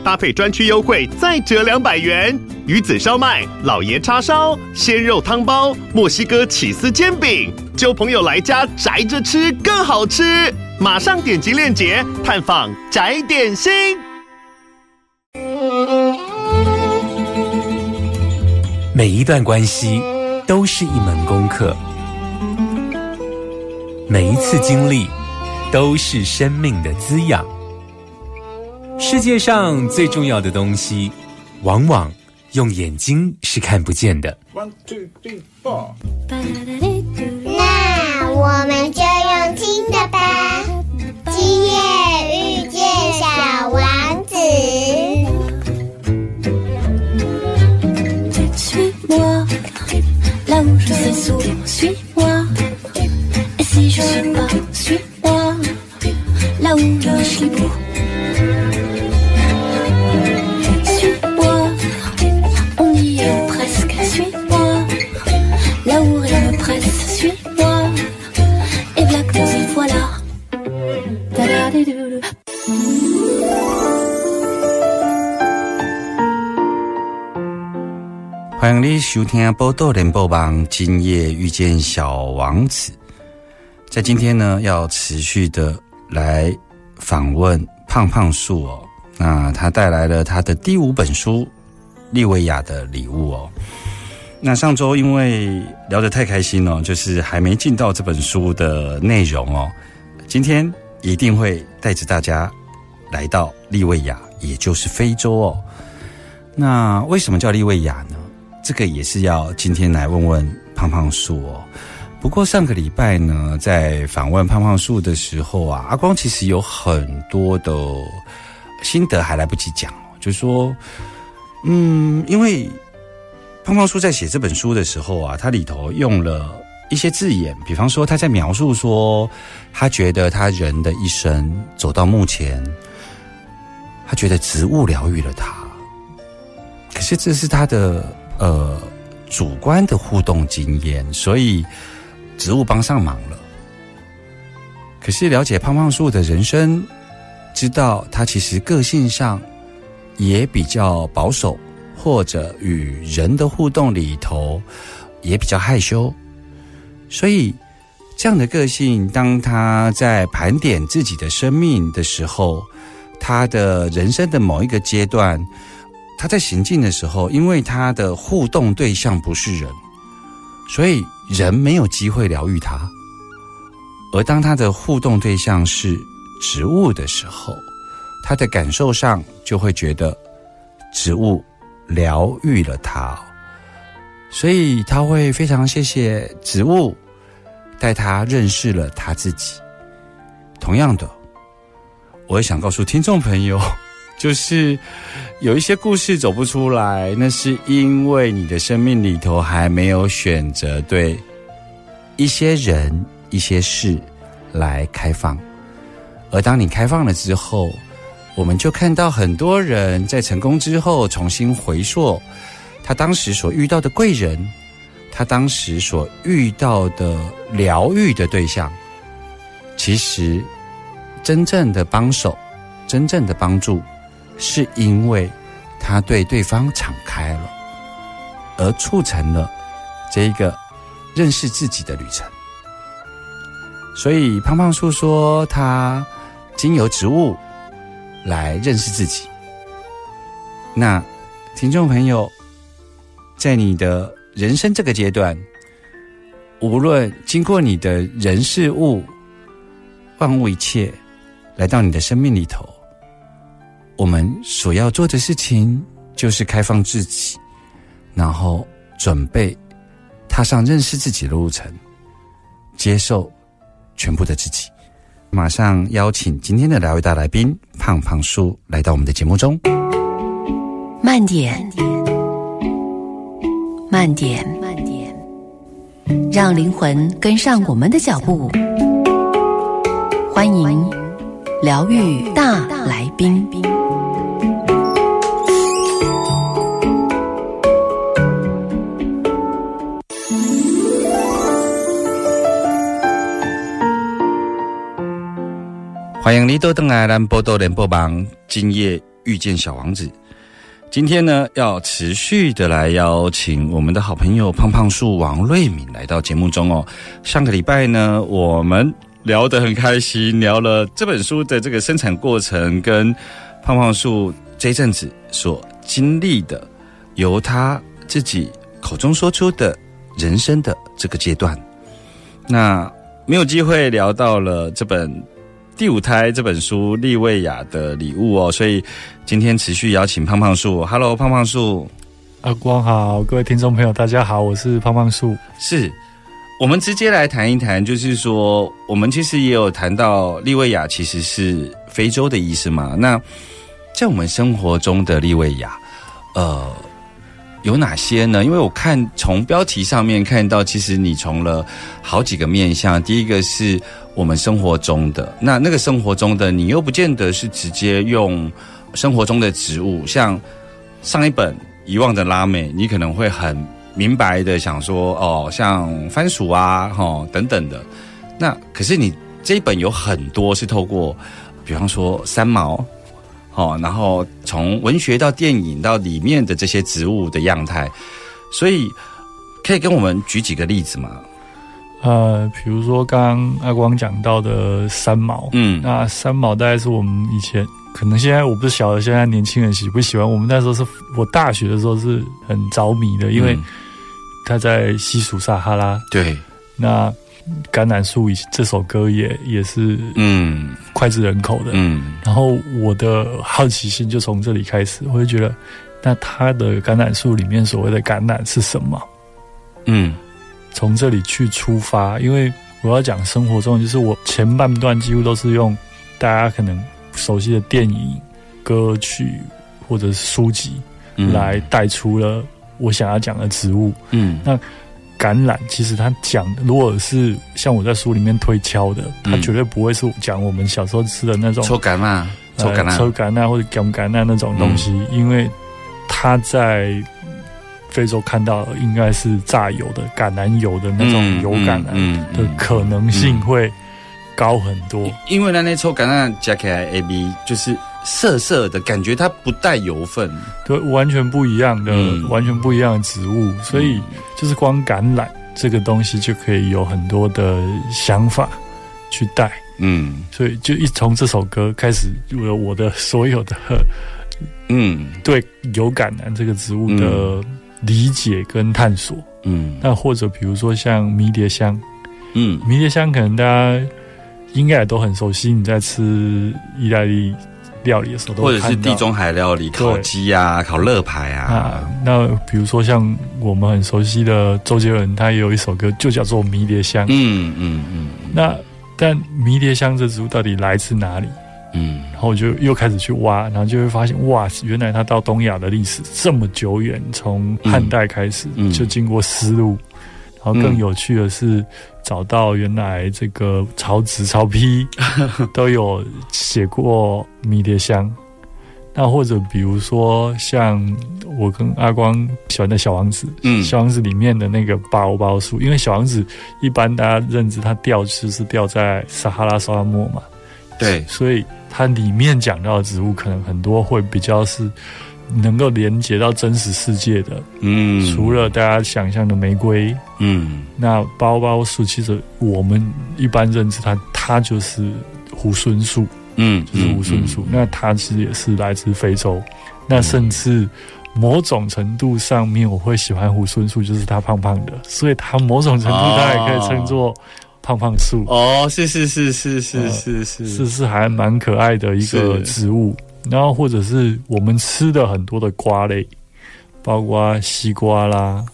搭配专区优惠再折两百元。鱼子烧麦、老爷叉烧、鲜肉汤包、墨西哥起司煎饼，揪朋友来家宅着吃更好吃。马上点击链接探访宅点心。每一段关系都是一门功课，每一次经历都是生命的滋养。世界上最重要的东西，往往用眼睛是看不见的。One two three four。那我们就用听的吧。今夜遇见小王子。Suis-moi, là où je sais souvent, suis-moi. Et si je suis pas, suis-moi, là où je suis beau. 收听《波多连播网》，今夜遇见小王子。在今天呢，要持续的来访问胖胖树哦。那他带来了他的第五本书《利维亚的礼物》哦。那上周因为聊得太开心哦，就是还没进到这本书的内容哦。今天一定会带着大家来到利维亚，也就是非洲哦。那为什么叫利维亚呢？这个也是要今天来问问胖胖树哦。不过上个礼拜呢，在访问胖胖树的时候啊，阿光其实有很多的心得还来不及讲，就是说，嗯，因为胖胖树在写这本书的时候啊，它里头用了一些字眼，比方说他在描述说，他觉得他人的一生走到目前，他觉得植物疗愈了他，可是这是他的。呃，主观的互动经验，所以植物帮上忙了。可是了解胖胖树的人生，知道他其实个性上也比较保守，或者与人的互动里头也比较害羞，所以这样的个性，当他在盘点自己的生命的时候，他的人生的某一个阶段。他在行进的时候，因为他的互动对象不是人，所以人没有机会疗愈他。而当他的互动对象是植物的时候，他的感受上就会觉得植物疗愈了他，所以他会非常谢谢植物带他认识了他自己。同样的，我也想告诉听众朋友。就是有一些故事走不出来，那是因为你的生命里头还没有选择对一些人、一些事来开放。而当你开放了之后，我们就看到很多人在成功之后重新回溯他当时所遇到的贵人，他当时所遇到的疗愈的对象，其实真正的帮手、真正的帮助。是因为他对对方敞开了，而促成了这一个认识自己的旅程。所以胖胖叔说，他经由植物来认识自己。那听众朋友，在你的人生这个阶段，无论经过你的人事物、万物一切来到你的生命里头。我们所要做的事情就是开放自己，然后准备踏上认识自己的路程，接受全部的自己。马上邀请今天的两位大来宾胖胖叔来到我们的节目中。慢点，慢点，慢点，让灵魂跟上我们的脚步。欢迎疗愈大来宾。欢迎你多登来兰波多联播榜，今夜遇见小王子。今天呢，要持续的来邀请我们的好朋友胖胖树王瑞敏来到节目中哦。上个礼拜呢，我们聊得很开心，聊了这本书的这个生产过程，跟胖胖树这阵子所经历的，由他自己口中说出的人生的这个阶段。那没有机会聊到了这本。第五胎这本书，利维亚的礼物哦，所以今天持续邀请胖胖树。Hello，胖胖树，阿光好，各位听众朋友，大家好，我是胖胖树。是我们直接来谈一谈，就是说，我们其实也有谈到利维亚其实是非洲的意思嘛？那在我们生活中的利维亚，呃，有哪些呢？因为我看从标题上面看到，其实你从了好几个面向。第一个是。我们生活中的那那个生活中的你又不见得是直接用生活中的植物，像上一本《遗忘的拉美》，你可能会很明白的想说哦，像番薯啊，哈等等的。那可是你这一本有很多是透过，比方说三毛，哦，然后从文学到电影到里面的这些植物的样态，所以可以跟我们举几个例子吗？呃，比如说刚刚阿光讲到的三毛，嗯，那三毛大概是我们以前，可能现在我不是晓得现在年轻人喜不喜欢。我们那时候是我大学的时候是很着迷的，因为他在西属撒哈拉，对，那橄榄树这首歌也也是嗯脍炙人口的，嗯，然后我的好奇心就从这里开始，我就觉得那他的橄榄树里面所谓的橄榄是什么？嗯。从这里去出发，因为我要讲生活中，就是我前半段几乎都是用大家可能熟悉的电影、歌曲或者是书籍来带出了我想要讲的植物。嗯，那橄榄其实他讲，如果是像我在书里面推敲的，他绝对不会是讲我们小时候吃的那种抽橄榄、抽橄榄、抽橄榄或者橄橄榄那种东西，因为他在。非洲看到应该是榨油的橄榄油的那种油橄榄的可能性会高很多，因为那那抽橄榄加起来 A B 就是涩涩的感觉，它不带油分，对，完全不一样的，完全不一样的植物，所以就是光橄榄这个东西就可以有很多的想法去带，嗯，所以就一从这首歌开始，有我的所有的，嗯，对油橄榄这个植物的。理解跟探索，嗯，那或者比如说像迷迭香，嗯，迷迭香可能大家应该也都很熟悉。你在吃意大利料理的时候，或者是地中海料理烤鸡啊、烤乐排啊。那比如说像我们很熟悉的周杰伦，他也有一首歌就叫做《迷迭香》。嗯嗯嗯。那但迷迭香这植物到底来自哪里？嗯，然后我就又开始去挖，然后就会发现，哇，原来它到东亚的历史这么久远，从汉代开始就经过丝路，然后更有趣的是，找到原来这个曹植、曹丕 都有写过迷迭香。那或者比如说像我跟阿光喜欢的小王子，嗯，小王子里面的那个包包树，因为小王子一般大家认知它掉就是掉在撒哈拉沙漠嘛，对，所以。它里面讲到的植物，可能很多会比较是能够连接到真实世界的。嗯，除了大家想象的玫瑰，嗯，那包包树其实我们一般认知它，它就是猢狲树，嗯，就是猢狲树。那它其实也是来自非洲。那甚至某种程度上面，我会喜欢猢狲树，就是它胖胖的，所以它某种程度它也可以称作。胖胖树哦，是是是是是是是是是还蛮可爱的一个植物，然后或者是我们吃的很多的瓜类，包括西瓜啦、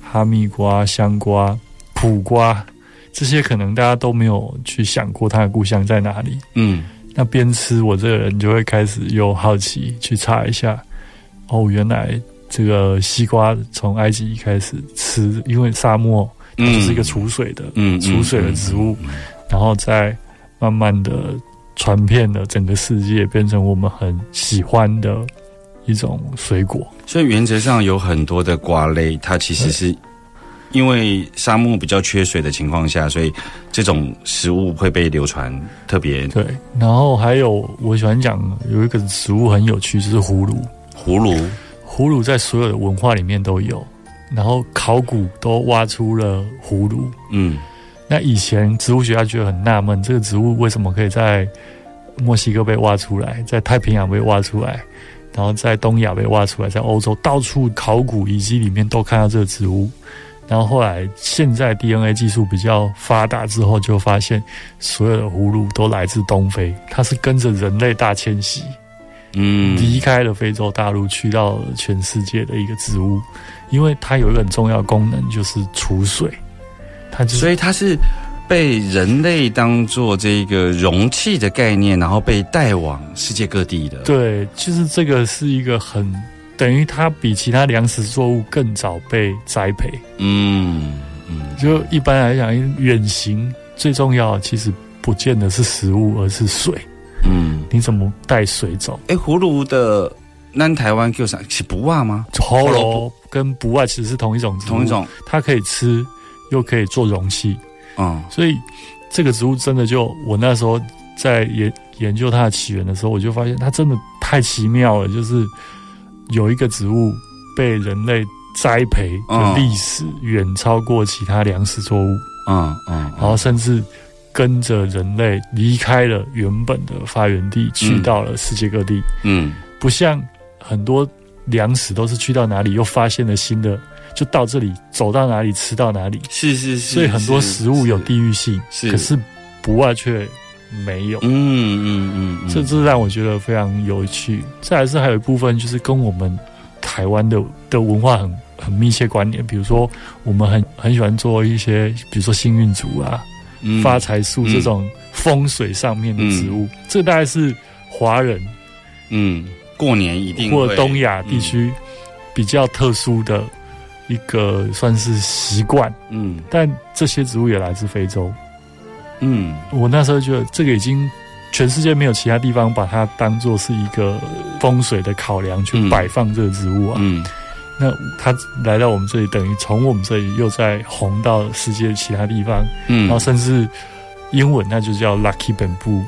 哈密瓜、香瓜、苦瓜，这些可能大家都没有去想过它的故乡在哪里。嗯，那边吃我这个人就会开始有好奇去查一下，哦，原来这个西瓜从埃及开始吃，因为沙漠。它就是一个储水的，嗯储水的植物，然后再慢慢的传遍了整个世界，变成我们很喜欢的一种水果。所以原则上有很多的瓜类，它其实是因为沙漠比较缺水的情况下，所以这种食物会被流传特别对。然后还有我喜欢讲有一个食物很有趣，就是葫芦。葫芦，葫芦在所有的文化里面都有。然后考古都挖出了葫芦。嗯。那以前植物学家觉得很纳闷，这个植物为什么可以在墨西哥被挖出来，在太平洋被挖出来，然后在东亚被挖出来，在欧洲到处考古遗迹里面都看到这个植物。然后后来现在 DNA 技术比较发达之后，就发现所有的葫芦都来自东非，它是跟着人类大迁徙，嗯，离开了非洲大陆，去到全世界的一个植物，因为它有一个很重要的功能，就是储水。所以它是被人类当做这个容器的概念，然后被带往世界各地的。对，其实这个是一个很等于它比其他粮食作物更早被栽培。嗯嗯，就一般来讲，远行最重要其实不见得是食物，而是水。嗯，你怎么带水走？哎，葫芦的南台湾叫啥？是不袜吗？葫芦跟不袜其实是同一种，同一种，它可以吃。又可以做容器，嗯，所以这个植物真的就我那时候在研研究它的起源的时候，我就发现它真的太奇妙了。就是有一个植物被人类栽培的历史远超过其他粮食作物，嗯嗯，然后甚至跟着人类离开了原本的发源地，去到了世界各地，嗯，不像很多粮食都是去到哪里又发现了新的。就到这里，走到哪里吃到哪里，是是是，所以很多食物有地域性，是，可是不外却没有，嗯嗯嗯，这这让我觉得非常有趣。再来是还有一部分就是跟我们台湾的的文化很很密切关联，比如说我们很很喜欢做一些，比如说幸运竹啊、发财树这种风水上面的植物，这大概是华人，嗯，过年一定或东亚地区比较特殊的。一个算是习惯，嗯，但这些植物也来自非洲，嗯，我那时候觉得这个已经全世界没有其他地方把它当做是一个风水的考量去摆放这个植物啊，嗯，那它来到我们这里，等于从我们这里又再红到世界其他地方，嗯，然后甚至英文那就叫 Lucky Bamboo，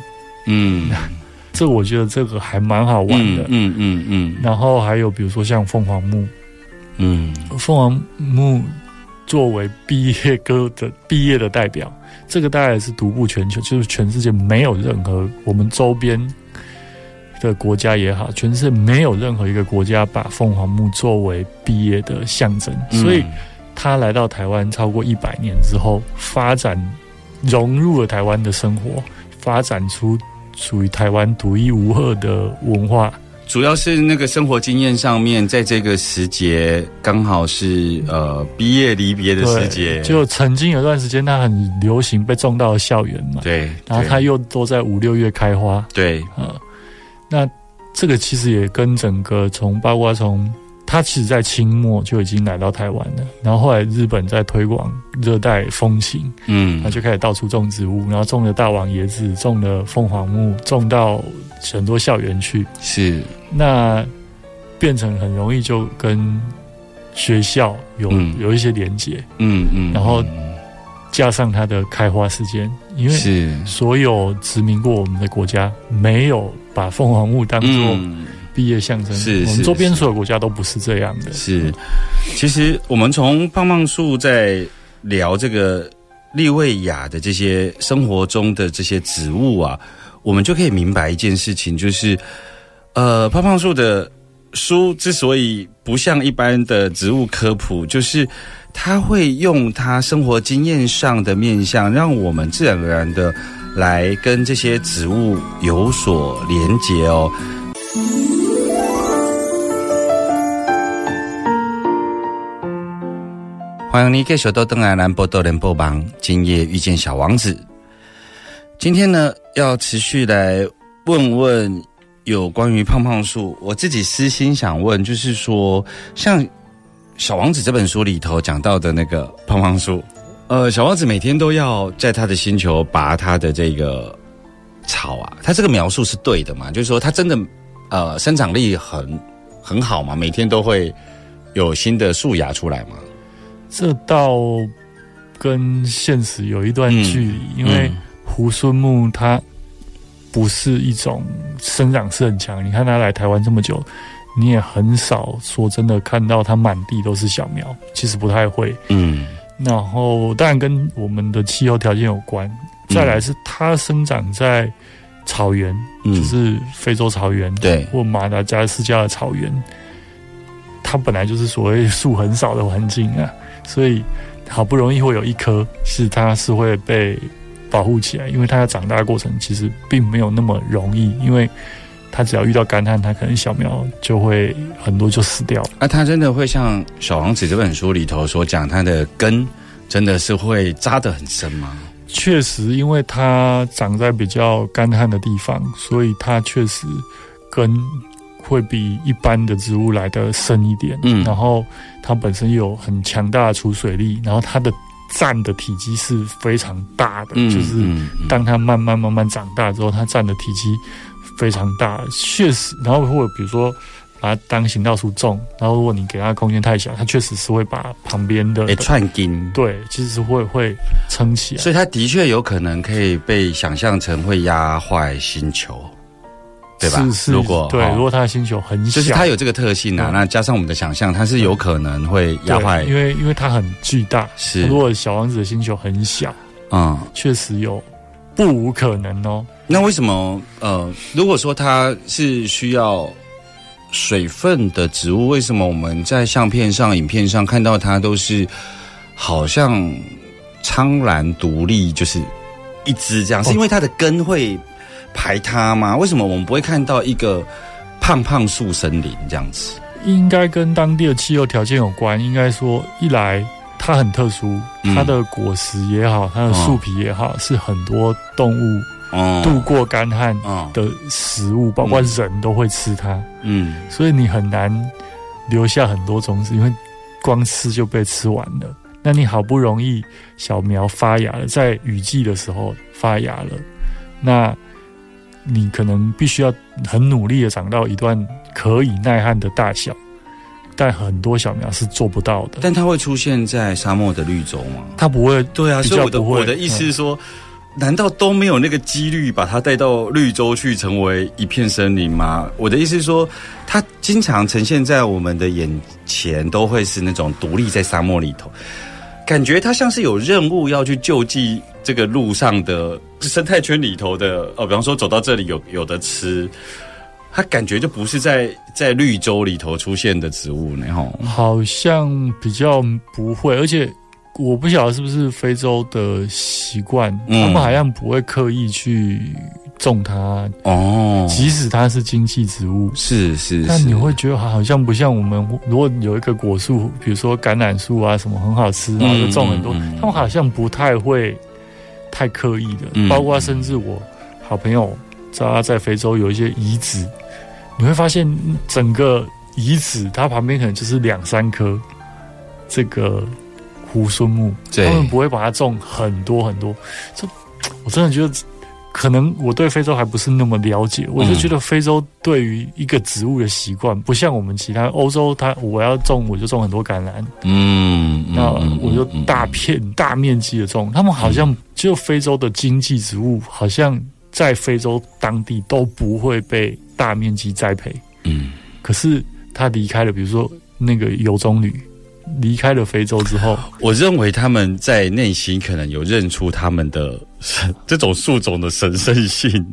嗯，这我觉得这个还蛮好玩的，嗯嗯嗯，然后还有比如说像凤凰木。嗯，凤凰木作为毕业歌的毕业的代表，这个大概是独步全球，就是全世界没有任何我们周边的国家也好，全世界没有任何一个国家把凤凰木作为毕业的象征。所以，他来到台湾超过一百年之后，发展融入了台湾的生活，发展出属于台湾独一无二的文化。主要是那个生活经验上面，在这个时节刚好是呃毕业离别的时节，就曾经有段时间它很流行被种到校园嘛，对，然后它又都在五六月开花，对，呃，那这个其实也跟整个从包括从。它其实，在清末就已经来到台湾了。然后后来日本在推广热带风情，嗯，他就开始到处种植物，然后种了大王椰子，种了凤凰木，种到很多校园去。是，那变成很容易就跟学校有有一些连接，嗯嗯，然后加上它的开花时间，因为是所有殖民过我们的国家没有把凤凰木当做。毕业象征是，我们周边所有国家都不是这样的。是，其实我们从胖胖树在聊这个利维亚的这些生活中的这些植物啊，我们就可以明白一件事情，就是呃，胖胖树的书之所以不像一般的植物科普，就是他会用他生活经验上的面向，让我们自然而然的来跟这些植物有所连结哦。欢迎你继续到登爱兰波多联播榜，今夜遇见小王子。今天呢，要持续来问问有关于胖胖树。我自己私心想问，就是说，像《小王子》这本书里头讲到的那个胖胖树，呃，小王子每天都要在他的星球拔他的这个。草啊，他这个描述是对的嘛？就是说他真的呃生长力很很好嘛？每天都会有新的树芽出来吗？这倒跟现实有一段距离，因为胡孙木它不是一种生长是很强。你看它来台湾这么久，你也很少说真的看到它满地都是小苗，其实不太会。嗯，然后当然跟我们的气候条件有关，再来是它生长在草原，就是非洲草原，对，或马达加斯加的草原，它本来就是所谓树很少的环境啊。所以，好不容易会有一颗是它是会被保护起来，因为它要长大的过程其实并没有那么容易，因为它只要遇到干旱，它可能小苗就会很多就死掉。那它真的会像《小王子》这本书里头所讲，它的根真的是会扎得很深吗？确实，因为它长在比较干旱的地方，所以它确实根。会比一般的植物来的深一点，嗯，然后它本身有很强大的储水力，然后它的占的体积是非常大的，就是当它慢慢慢慢长大之后，它占的体积非常大，确实，然后或者比如说把它当行道树种，然后如果你给它空间太小，它确实是会把旁边的串根，对，其实是会会撑起来，所以它的确有可能可以被想象成会压坏星球。对吧？如果对，如果它的星球很小，就是它有这个特性啊。那加上我们的想象，它是有可能会压坏，因为因为它很巨大。是，如果小王子的星球很小，嗯，确实有不无可能哦。那为什么呃，如果说它是需要水分的植物，为什么我们在相片上、影片上看到它都是好像苍兰独立，就是一只这样？是因为它的根会？排它吗？为什么我们不会看到一个胖胖树森林这样子？应该跟当地的气候条件有关。应该说，一来它很特殊，它的果实也好，它的树皮也好，是很多动物度过干旱的食物，包括人都会吃它。嗯，所以你很难留下很多种子，因为光吃就被吃完了。那你好不容易小苗发芽了，在雨季的时候发芽了，那。你可能必须要很努力的长到一段可以耐旱的大小，但很多小苗是做不到的。但它会出现在沙漠的绿洲吗？它不会。对啊，所以我的我的意思是说，难道都没有那个几率把它带到绿洲去成为一片森林吗？我的意思是说，它经常呈现在我们的眼前，都会是那种独立在沙漠里头。感觉它像是有任务要去救济这个路上的生态圈里头的哦，比方说走到这里有有的吃，它感觉就不是在在绿洲里头出现的植物呢，吼，好像比较不会，而且。我不晓得是不是非洲的习惯，他们好像不会刻意去种它哦。即使它是经济植物，是是，但你会觉得好像不像我们。如果有一个果树，比如说橄榄树啊什么很好吃，然后就种很多，他们好像不太会太刻意的。包括甚至我好朋友他在非洲有一些遗址，你会发现整个遗址它旁边可能就是两三棵这个。胡孙木，他们不会把它种很多很多。这我真的觉得，可能我对非洲还不是那么了解。我就觉得非洲对于一个植物的习惯，不像我们其他欧洲，它我要种我就种很多橄榄，嗯，那我就大片大面积的种。他们好像就非洲的经济植物，好像在非洲当地都不会被大面积栽培。嗯，可是他离开了，比如说那个油棕榈。离开了非洲之后，我认为他们在内心可能有认出他们的 这种树种的神圣性。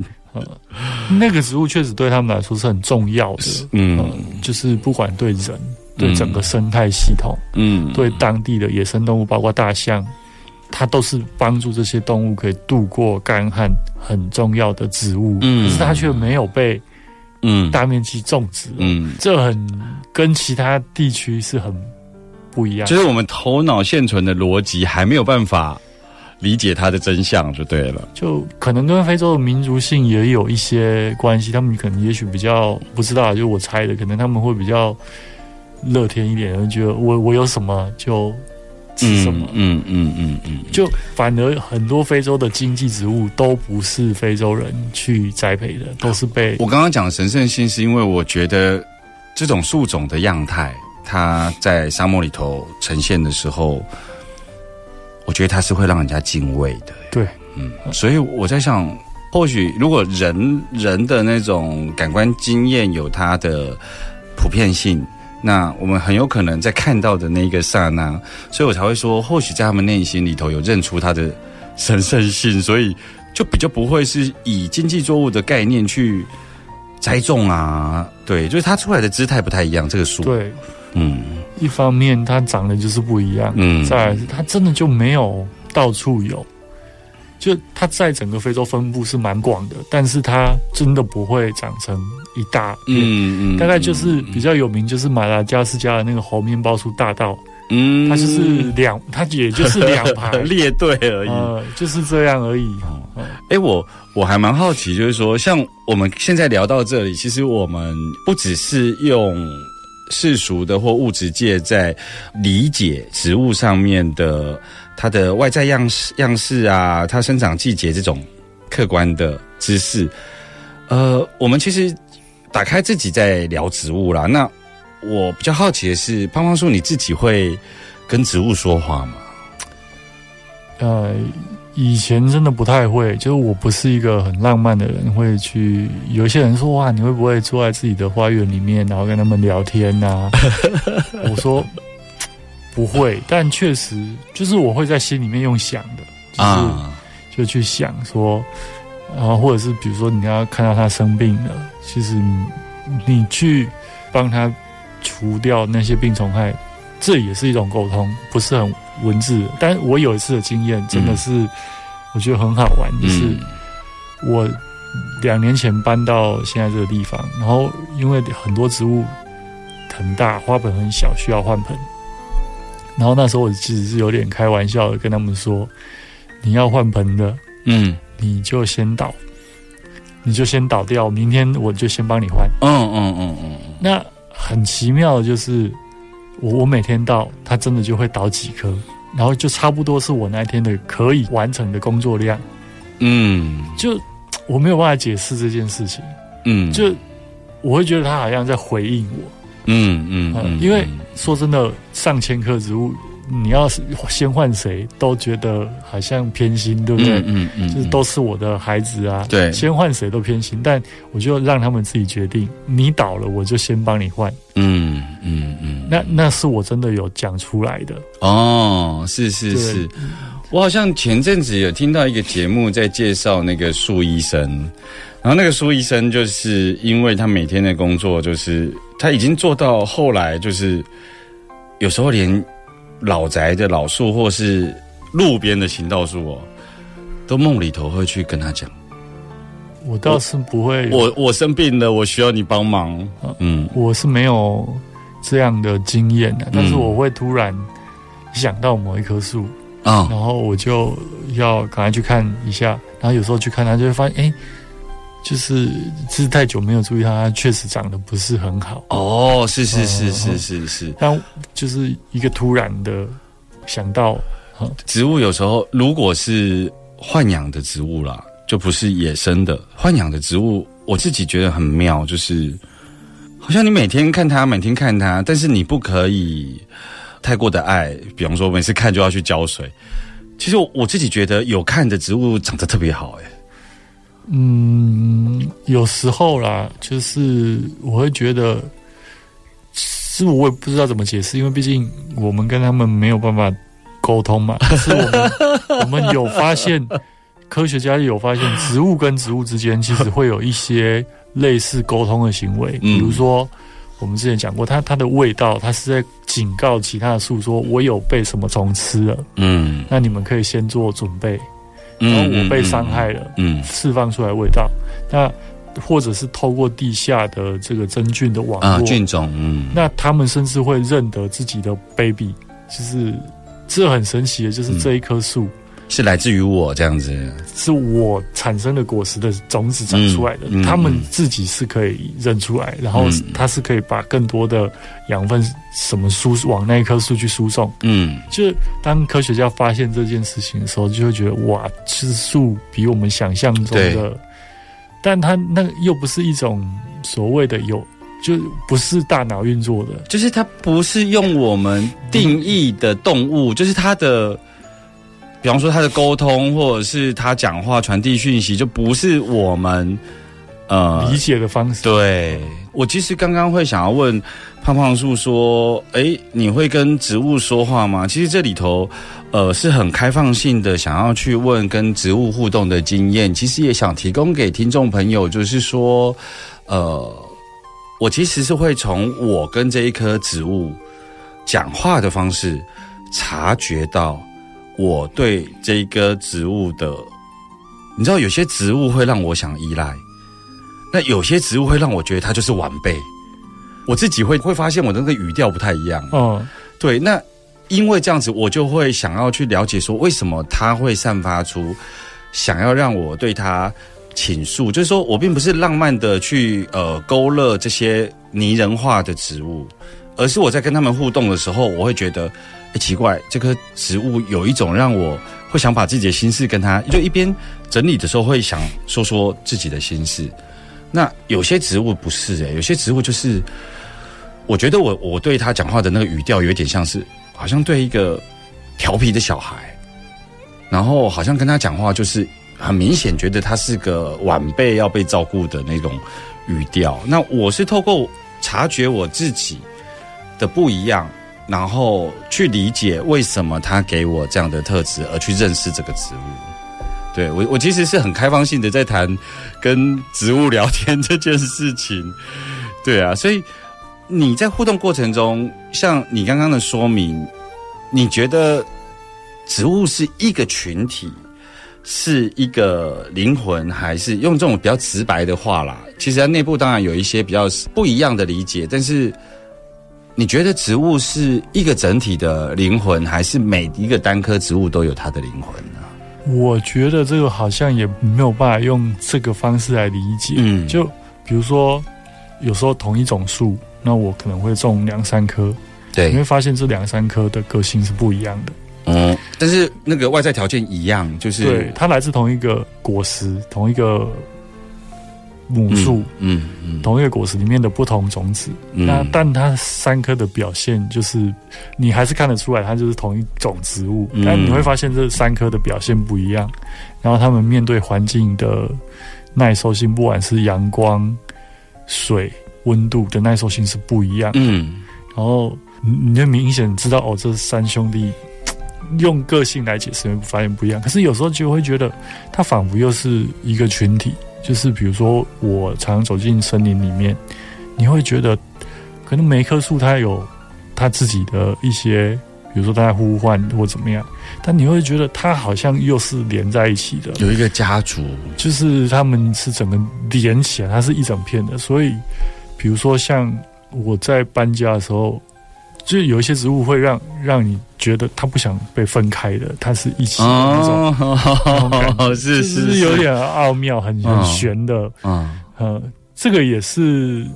那个植物确实对他们来说是很重要的。嗯，就是不管对人、对整个生态系统，嗯，对当地的野生动物，包括大象，它都是帮助这些动物可以度过干旱很重要的植物。嗯，可是它却没有被嗯大面积种植。嗯，这很跟其他地区是很。不一样，就是我们头脑现存的逻辑还没有办法理解它的真相，就对了。就可能跟非洲的民族性也有一些关系，他们可能也许比较不知道，就我猜的，可能他们会比较乐天一点，觉得我我有什么就吃什么。嗯嗯嗯嗯，就反而很多非洲的经济植物都不是非洲人去栽培的，都是被我刚刚讲神圣性，是因为我觉得这种树种的样态，它在沙漠里头呈现的时候，我觉得它是会让人家敬畏的。对，嗯，所以我在想。或许，如果人人的那种感官经验有它的普遍性，那我们很有可能在看到的那一个刹那，所以我才会说，或许在他们内心里头有认出它的神圣性，所以就比较不会是以经济作物的概念去栽种啊。对，就是它出来的姿态不太一样。这个树，对，嗯，一方面它长得就是不一样，嗯，再是它真的就没有到处有。就它在整个非洲分布是蛮广的，但是它真的不会长成一大片。嗯嗯，大概就是比较有名，就是马达加斯加的那个猴面包树大道。嗯，它就是两，它也就是两排 列队而已，就是这样而已。哎，我我还蛮好奇，就是说，像我们现在聊到这里，其实我们不只是用世俗的或物质界在理解植物上面的。它的外在样式、样式啊，它生长季节这种客观的知识，呃，我们其实打开自己在聊植物啦。那我比较好奇的是，胖胖叔你自己会跟植物说话吗？呃，以前真的不太会，就是我不是一个很浪漫的人，会去。有些人说哇，你会不会坐在自己的花园里面，然后跟他们聊天呐？我说。不会，但确实就是我会在心里面用想的，就是就去想说，啊，或者是比如说你要看到他生病了，其实你去帮他除掉那些病虫害，这也是一种沟通，不是很文字。但我有一次的经验真的是我觉得很好玩，就是我两年前搬到现在这个地方，然后因为很多植物很大，花盆很小，需要换盆。然后那时候我其实是有点开玩笑的跟他们说，你要换盆的，嗯，你就先倒，你就先倒掉，明天我就先帮你换。嗯嗯嗯嗯。那很奇妙的就是，我我每天到，它真的就会倒几颗，然后就差不多是我那天的可以完成的工作量。嗯，就我没有办法解释这件事情。嗯，就我会觉得它好像在回应我。嗯嗯，因为说真的，上千棵植物，你要是先换谁，都觉得好像偏心，对不对？嗯嗯，就是都是我的孩子啊，对，先换谁都偏心，但我就让他们自己决定，你倒了，我就先帮你换。嗯嗯嗯，那那是我真的有讲出来的。哦，是是是，我好像前阵子有听到一个节目在介绍那个树医生，然后那个树医生就是因为他每天的工作就是。他已经做到后来，就是有时候连老宅的老树或是路边的行道树哦，都梦里头会去跟他讲。我倒是不会，我我生病了，我需要你帮忙。嗯，我是没有这样的经验的，但是我会突然想到某一棵树啊，然后我就要赶快去看一下，然后有时候去看它，就会发现哎。就是是太久没有注意它，确实长得不是很好。哦，是是是是是是。但就是一个突然的想到，植物有时候如果是豢养的植物啦，就不是野生的豢养的植物，我自己觉得很妙，就是好像你每天看它，每天看它，但是你不可以太过的爱，比方说每次看就要去浇水。其实我我自己觉得有看的植物长得特别好，哎。嗯，有时候啦，就是我会觉得，是我也不知道怎么解释，因为毕竟我们跟他们没有办法沟通嘛。是我们我们有发现，科学家有发现，植物跟植物之间其实会有一些类似沟通的行为。比如说，我们之前讲过，它它的味道，它是在警告其他的树说：“我有被什么虫吃了。”嗯，那你们可以先做准备。然后我被伤害了，嗯，释放出来味道，那或者是透过地下的这个真菌的网络菌种，嗯，那他们甚至会认得自己的 baby，就是这很神奇的，就是这一棵树，是来自于我这样子，是我产生的果实的种子长出来的，他们自己是可以认出来，然后它是可以把更多的养分什么输往那一棵树去输送。嗯，就是当科学家发现这件事情的时候，就会觉得哇，其实树比我们想象中的，但它那又不是一种所谓的有，就不是大脑运作的，就是它不是用我们定义的动物，就是它的。比方说他的沟通，或者是他讲话传递讯息，就不是我们呃理解的方式。对我其实刚刚会想要问胖胖树说：“哎，你会跟植物说话吗？”其实这里头呃是很开放性的，想要去问跟植物互动的经验。其实也想提供给听众朋友，就是说，呃，我其实是会从我跟这一棵植物讲话的方式察觉到。我对这个植物的，你知道，有些植物会让我想依赖，那有些植物会让我觉得它就是晚辈。我自己会会发现我的那个语调不太一样。嗯，对。那因为这样子，我就会想要去了解说，为什么它会散发出想要让我对它倾诉？就是说我并不是浪漫的去呃勾勒这些拟人化的植物，而是我在跟他们互动的时候，我会觉得。奇怪，这棵植物有一种让我会想把自己的心事跟他，就一边整理的时候会想说说自己的心事。那有些植物不是诶，有些植物就是，我觉得我我对他讲话的那个语调有点像是，好像对一个调皮的小孩，然后好像跟他讲话就是很明显觉得他是个晚辈要被照顾的那种语调。那我是透过察觉我自己的不一样。然后去理解为什么他给我这样的特质，而去认识这个植物。对我，我其实是很开放性的在谈跟植物聊天这件事情。对啊，所以你在互动过程中，像你刚刚的说明，你觉得植物是一个群体，是一个灵魂，还是用这种比较直白的话啦？其实它内部当然有一些比较不一样的理解，但是。你觉得植物是一个整体的灵魂，还是每一个单棵植物都有它的灵魂呢？我觉得这个好像也没有办法用这个方式来理解。嗯，就比如说，有时候同一种树，那我可能会种两三棵，对，你会发现这两三棵的个性是不一样的。嗯，但是那个外在条件一样，就是对它来自同一个果实，同一个。母树，嗯嗯，同一个果实里面的不同种子，那但它三颗的表现就是，你还是看得出来它就是同一种植物，但你会发现这三颗的表现不一样，然后它们面对环境的耐受性，不管是阳光、水、温度的耐受性是不一样，嗯，然后你你就明显知道哦，这三兄弟用个性来解释，发现不一样，可是有时候就会觉得它仿佛又是一个群体。就是比如说，我常常走进森林里面，你会觉得，可能每一棵树它有它自己的一些，比如说它在呼唤或怎么样，但你会觉得它好像又是连在一起的，有一个家族，就是他们是整个连起来，它是一整片的。所以，比如说像我在搬家的时候。就有一些植物会让让你觉得他不想被分开的，他是一起的那种，是是有点奥妙，很很玄的。嗯，呃，这个也是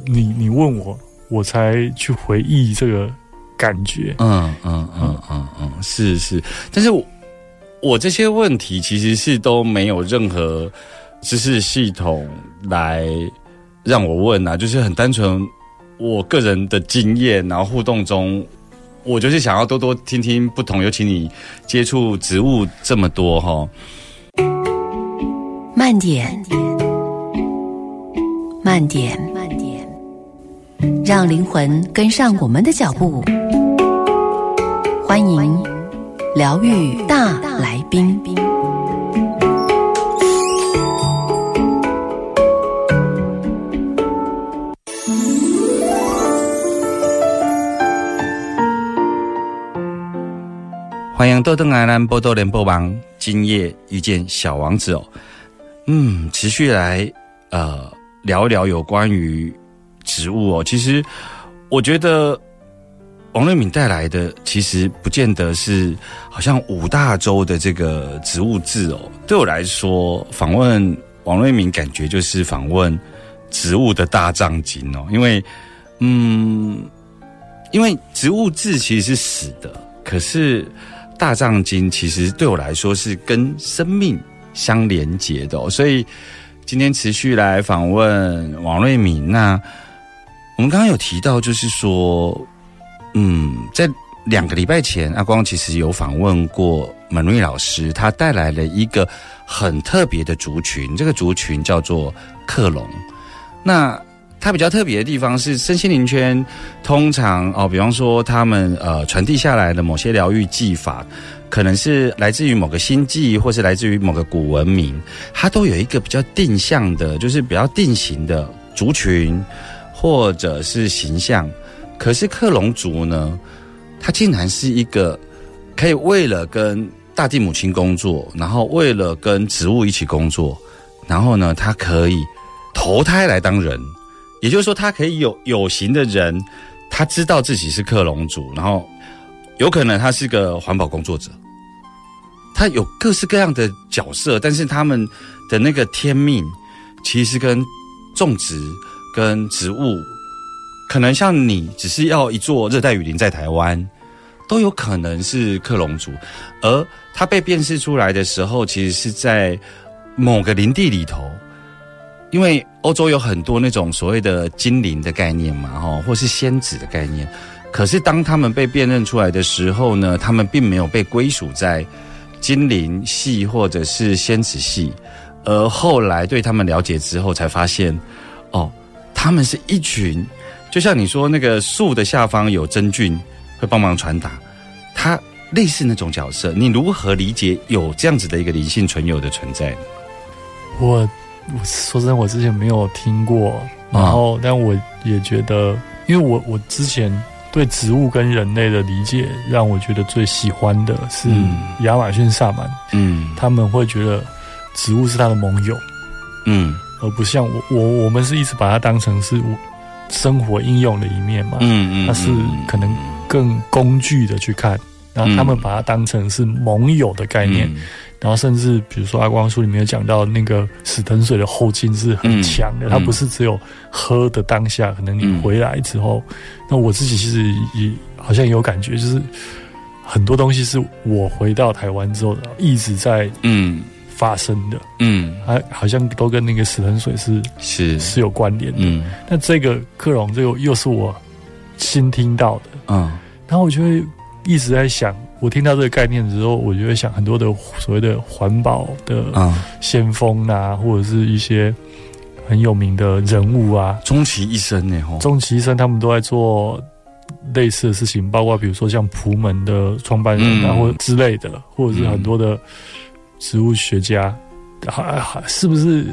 你你问我，我才去回忆这个感觉。嗯嗯嗯嗯嗯，是是，但是我我这些问题其实是都没有任何知识系统来让我问啊，就是很单纯。我个人的经验，然后互动中，我就是想要多多听听不同，尤其你接触植物这么多哈。慢点，慢点，慢点，让灵魂跟上我们的脚步。欢迎疗愈大来宾。欢迎豆豆来兰波多联播王，今夜遇见小王子哦。嗯，持续来呃聊一聊有关于植物哦。其实我觉得王瑞敏带来的，其实不见得是好像五大洲的这个植物志哦。对我来说，访问王瑞敏，感觉就是访问植物的大藏经哦。因为，嗯，因为植物志其实是死的，可是大藏经其实对我来说是跟生命相连接的。所以今天持续来访问王瑞敏。那我们刚刚有提到，就是说。嗯，在两个礼拜前，阿光其实有访问过门瑞老师，他带来了一个很特别的族群，这个族群叫做克隆。那它比较特别的地方是，身心灵圈通常哦，比方说他们呃传递下来的某些疗愈技法，可能是来自于某个星际，或是来自于某个古文明，它都有一个比较定向的，就是比较定型的族群或者是形象。可是克隆族呢，它竟然是一个可以为了跟大地母亲工作，然后为了跟植物一起工作，然后呢，他可以投胎来当人，也就是说，他可以有有形的人，他知道自己是克隆族，然后有可能他是个环保工作者，他有各式各样的角色，但是他们的那个天命其实跟种植跟植物。可能像你只是要一座热带雨林在台湾，都有可能是克隆族，而它被辨识出来的时候，其实是在某个林地里头，因为欧洲有很多那种所谓的精灵的概念嘛，哈，或是仙子的概念。可是当他们被辨认出来的时候呢，他们并没有被归属在精灵系或者是仙子系，而后来对他们了解之后，才发现，哦，他们是一群。就像你说，那个树的下方有真菌会帮忙传达，它类似那种角色。你如何理解有这样子的一个灵性存有的存在？我我说真的，我之前没有听过，然后但我也觉得，因为我我之前对植物跟人类的理解，让我觉得最喜欢的是亚马逊萨满，嗯，他们会觉得植物是他的盟友，嗯，而不像我我我们是一直把它当成是我。生活应用的一面嘛，嗯嗯，它是可能更工具的去看，然后他们把它当成是盟友的概念，然后甚至比如说阿光书里面有讲到那个死藤水的后劲是很强的，它不是只有喝的当下，可能你回来之后，那我自己其实也好像有感觉，就是很多东西是我回到台湾之后一直在嗯。发生的，嗯，还好像都跟那个死藤水是是。是有关联的，嗯，那这个克隆这个又是我新听到的，嗯，然后我就会一直在想，我听到这个概念之后，我就会想很多的所谓的环保的先锋啊，或者是一些很有名的人物啊，终其一生呢，终其一生他们都在做类似的事情，包括比如说像普门的创办人啊，或之类的，或者是很多的。植物学家，还还是不是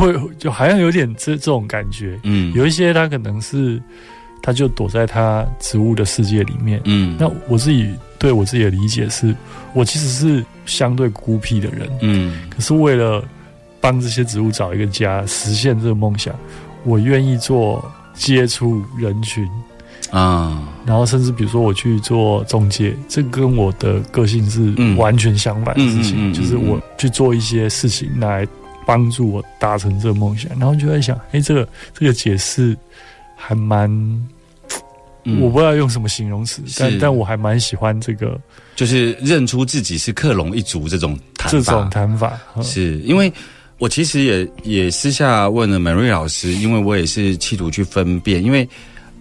会就好像有点这这种感觉？嗯，有一些他可能是他就躲在他植物的世界里面。嗯，那我自己对我自己的理解是，我其实是相对孤僻的人。嗯，可是为了帮这些植物找一个家，实现这个梦想，我愿意做接触人群。啊，然后甚至比如说我去做中介，这跟我的个性是完全相反的事情，就是我去做一些事情来帮助我达成这个梦想，然后就在想，哎，这个这个解释还蛮，我不知道用什么形容词，但但我还蛮喜欢这个，就是认出自己是克隆一族这种这种谈法，是因为我其实也也私下问了美瑞老师，因为我也是企图去分辨，因为。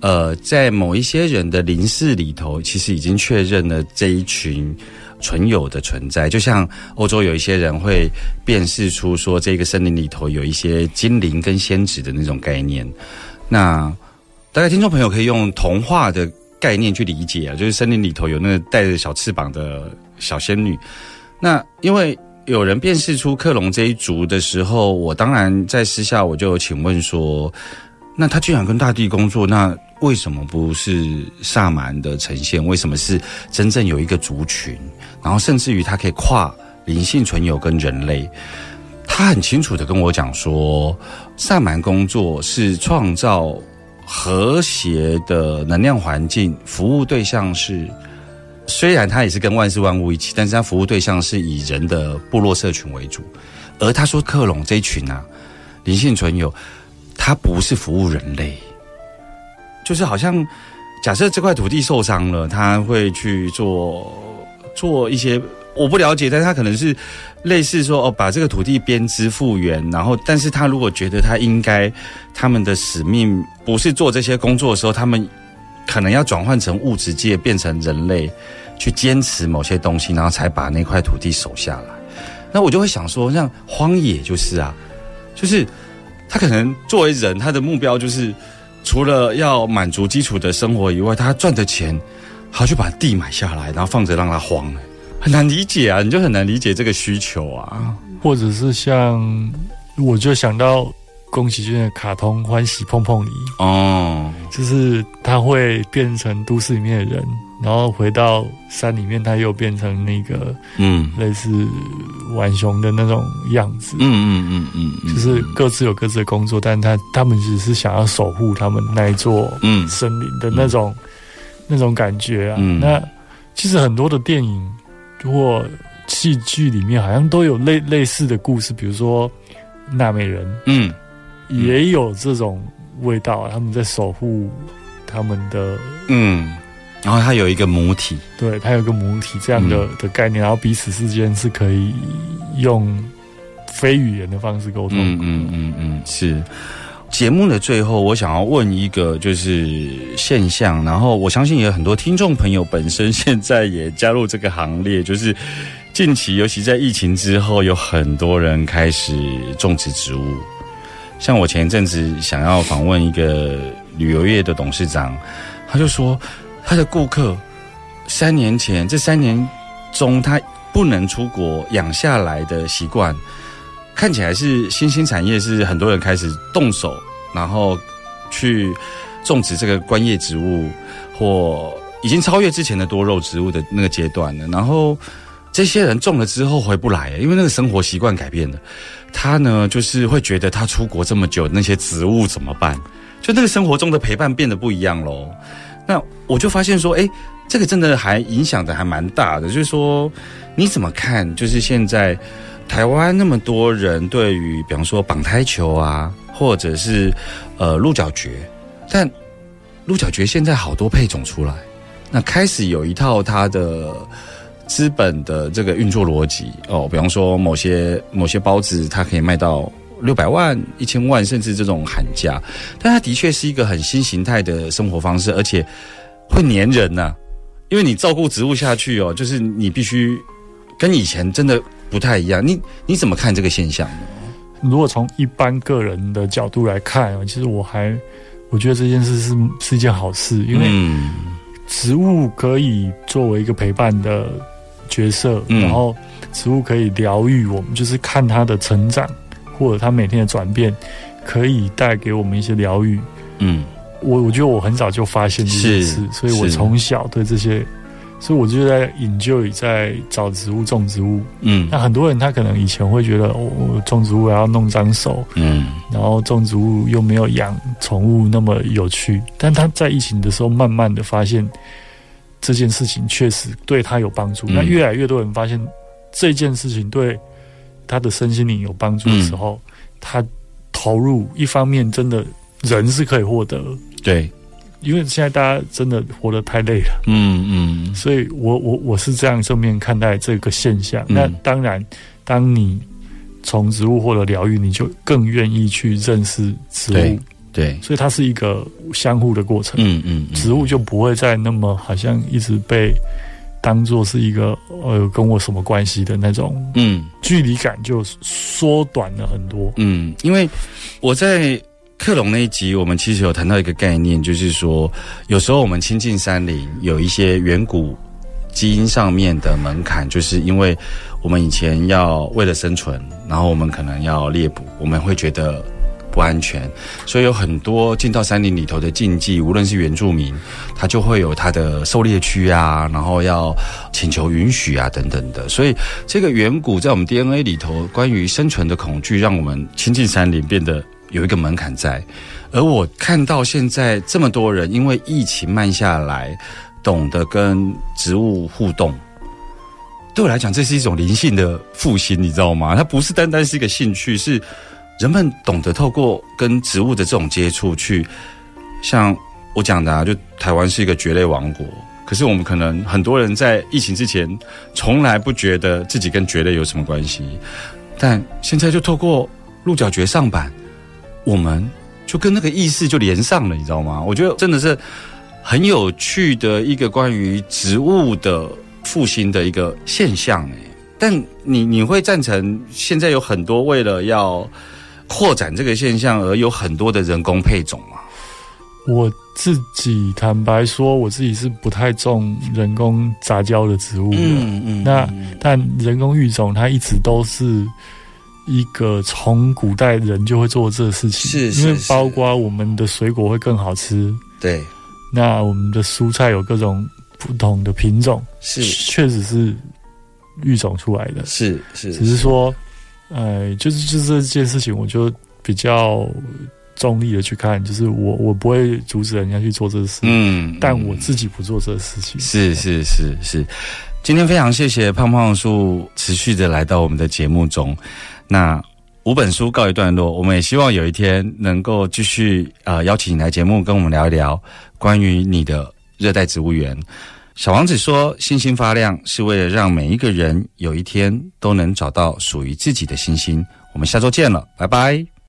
呃，在某一些人的灵视里头，其实已经确认了这一群纯友的存在。就像欧洲有一些人会辨识出说，这个森林里头有一些精灵跟仙子的那种概念。那大概听众朋友可以用童话的概念去理解啊，就是森林里头有那个带着小翅膀的小仙女。那因为有人辨识出克隆这一族的时候，我当然在私下我就请问说，那他居然跟大地工作，那？为什么不是萨满的呈现？为什么是真正有一个族群？然后甚至于他可以跨灵性存有跟人类，他很清楚的跟我讲说，萨满工作是创造和谐的能量环境，服务对象是虽然他也是跟万事万物一起，但是他服务对象是以人的部落社群为主。而他说克隆这一群啊，灵性存有，他不是服务人类，就是好像假设这块土地受伤了，他会去做做一些。我不了解，但他可能是类似说哦，把这个土地编织复原，然后，但是他如果觉得他应该他们的使命不是做这些工作的时候，他们可能要转换成物质界，变成人类去坚持某些东西，然后才把那块土地守下来。那我就会想说，像荒野就是啊，就是他可能作为人，他的目标就是除了要满足基础的生活以外，他赚的钱，他去把地买下来，然后放着让它荒。很难理解啊，你就很难理解这个需求啊，或者是像，我就想到宫崎骏的卡通《欢喜碰碰你》哦，就是他会变成都市里面的人，然后回到山里面，他又变成那个嗯，类似浣熊的那种样子，嗯嗯嗯嗯，就是各自有各自的工作，但他他们只是想要守护他们那一座嗯。森林的那种那种感觉啊。那其实很多的电影。或戏剧里面好像都有类类似的故事，比如说纳美人，嗯，也有这种味道，他们在守护他们的，嗯，然后他有一个母体，对他有一个母体这样的的概念，然后彼此之间是可以用非语言的方式沟通，嗯嗯嗯嗯，是。节目的最后，我想要问一个就是现象，然后我相信也有很多听众朋友本身现在也加入这个行列，就是近期尤其在疫情之后，有很多人开始种植植物。像我前一阵子想要访问一个旅游业的董事长，他就说他的顾客三年前这三年中他不能出国养下来的习惯。看起来是新兴产业，是很多人开始动手，然后去种植这个观叶植物，或已经超越之前的多肉植物的那个阶段了。然后这些人种了之后回不来，因为那个生活习惯改变了。他呢，就是会觉得他出国这么久，那些植物怎么办？就那个生活中的陪伴变得不一样喽。那我就发现说，哎，这个真的还影响的还蛮大的。就是说，你怎么看？就是现在。台湾那么多人对于，比方说绑胎球啊，或者是呃鹿角蕨，但鹿角蕨现在好多配种出来，那开始有一套它的资本的这个运作逻辑哦，比方说某些某些包子，它可以卖到六百万、一千万，甚至这种喊价，但它的确是一个很新形态的生活方式，而且会粘人呐，因为你照顾植物下去哦，就是你必须跟以前真的。不太一样，你你怎么看这个现象呢？如果从一般个人的角度来看啊，其实我还我觉得这件事是是一件好事，因为植物可以作为一个陪伴的角色，然后植物可以疗愈我们，就是看它的成长或者它每天的转变，可以带给我们一些疗愈。嗯，我我觉得我很早就发现这件事，所以我从小对这些。所以我就在研究，在找植物种植物。嗯，那很多人他可能以前会觉得，我种植物还要弄脏手，嗯，然后种植物又没有养宠物那么有趣。但他在疫情的时候，慢慢的发现这件事情确实对他有帮助。那越来越多人发现这件事情对他的身心灵有帮助的时候，他投入一方面，真的人是可以获得。对。因为现在大家真的活得太累了，嗯嗯，所以我我我是这样正面看待这个现象。那当然，当你从植物获得疗愈，你就更愿意去认识植物，对，所以它是一个相互的过程。嗯嗯，植物就不会再那么好像一直被当做是一个呃跟我什么关系的那种，嗯，距离感就缩短了很多。嗯，因为我在。克隆那一集，我们其实有谈到一个概念，就是说，有时候我们亲近山林，有一些远古基因上面的门槛，就是因为我们以前要为了生存，然后我们可能要猎捕，我们会觉得不安全，所以有很多进到山林里头的禁忌，无论是原住民，他就会有他的狩猎区啊，然后要请求允许啊，等等的。所以这个远古在我们 DNA 里头关于生存的恐惧，让我们亲近山林变得。有一个门槛在。而我看到现在这么多人因为疫情慢下来，懂得跟植物互动，对我来讲，这是一种灵性的复兴，你知道吗？它不是单单是一个兴趣，是人们懂得透过跟植物的这种接触，去像我讲的，啊，就台湾是一个蕨类王国。可是我们可能很多人在疫情之前从来不觉得自己跟蕨类有什么关系，但现在就透过鹿角蕨上板，我们就跟那个意识就连上了，你知道吗？我觉得真的是很有趣的一个关于植物的复兴的一个现象诶。但你你会赞成现在有很多为了要扩展这个现象而有很多的人工配种吗？我自己坦白说，我自己是不太种人工杂交的植物的。嗯嗯。那但人工育种，它一直都是一个从古代人就会做这个事情。是是因为包括我们的水果会更好吃。对。那我们的蔬菜有各种不同的品种。是。确实是育种出来的。是是。只是说，呃，就是就是这件事情，我就比较。中立的去看，就是我我不会阻止人家去做这个事，嗯，但我自己不做这个事情。是是是是，今天非常谢谢胖胖树持续的来到我们的节目中。那五本书告一段落，我们也希望有一天能够继续呃邀请你来节目，跟我们聊一聊关于你的热带植物园。小王子说：“星星发亮是为了让每一个人有一天都能找到属于自己的星星。”我们下周见了，拜拜。